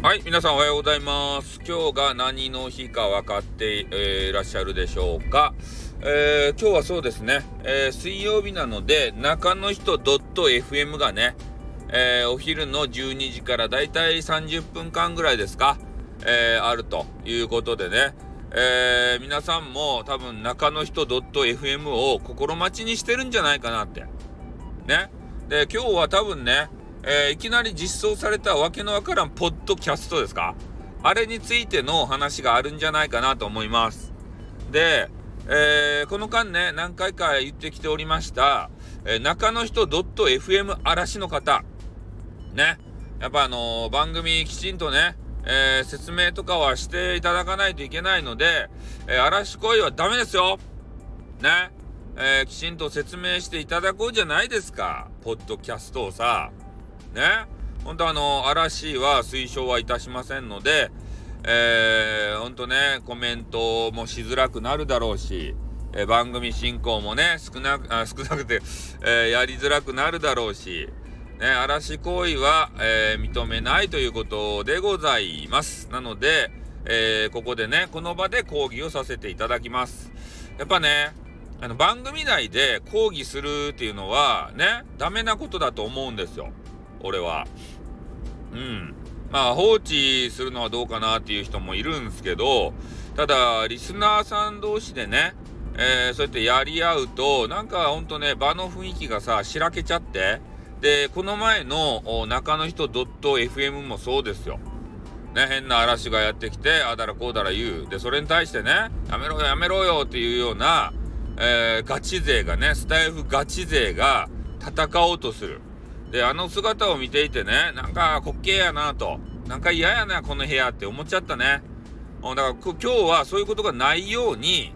はい、皆さんおはようございます。今日が何の日か分かって、えーいらっしゃるでしょうか。えー今日はそうですね、えー水曜日なので、中の人 .fm がね、えお昼の12時からだいたい30分間ぐらいですか、えあるということでね、え皆さんも多分中の人 .fm を心待ちにしてるんじゃないかなって。ね。で、今日は多分ね、えーいきなり実装されたわけのわからんポッドキャストですか？あれについての話があるんじゃないかなと思います。で、えーこの間ね、何回か言ってきておりました、えー中の人 .fm 嵐の方。ね。やっぱあのー番組きちんとね、えー説明とかはしていただかないといけないので、えー嵐恋はダメですよね。えーきちんと説明していただこうじゃないですか。ポッドキャストをさ。ね。本当あの、嵐は推奨はいたしませんので、えー、本当ね、コメントもしづらくなるだろうし、えー番組進行もね、少なく、あ少なくて、えーやりづらくなるだろうし、ね、嵐行為は、えー認めないということでございます。なので、えーここでね、この場で講義をさせていただきます。やっぱね、あの番組内で講義するっていうのはね、ダメなことだと思うんですよ。俺は。うん。まあ放置するのはどうかなっていう人もいるんですけど、ただ、リスナーさん同士でね、えーそうやってやり合うと、なんかほんとね、場の雰囲気がさ、しらけちゃって、で、この前の中の人 .fm もそうですよ。ね、変な嵐がやってきて、ああだらこうだら言う。で、それに対してね、やめろよやめろよっていうような、えーガチ勢がね、スタイフガチ勢が戦おうとする。で、あの姿を見ていてね、なんか滑稽やなと。なんか嫌やな、この部屋って思っちゃったね。だから今日はそういうことがないように、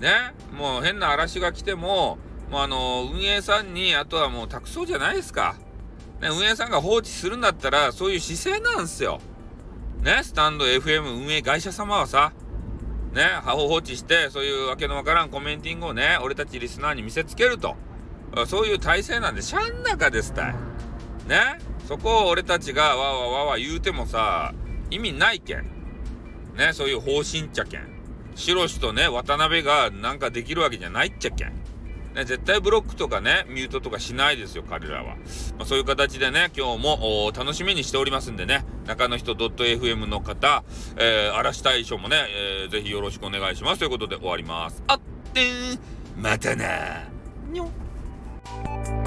ね、もう変な嵐が来ても、もうあの、運営さんに、あとはもう託そうじゃないですか。ね、運営さんが放置するんだったら、そういう姿勢なんですよ。ね、スタンド FM 運営会社様はさ、ね、放置して、そういうわけのわからんコメンティングをね、俺たちリスナーに見せつけると。そういう体制なんで、しゃん中ですたい。ね、そこを俺たちがわわわわ言うてもさ、意味ないけん。ね、そういう方針ちゃけん。白氏とね、渡辺がなんかできるわけじゃないっちゃけん。ね、絶対ブロックとかね、ミュートとかしないですよ、彼らは。まあ、そういう形でね、今日も楽しみにしておりますんでね、中の人 .fm の方、えー、嵐大賞もね、えーぜひよろしくお願いします。ということで終わります。あってー、またなにょ。you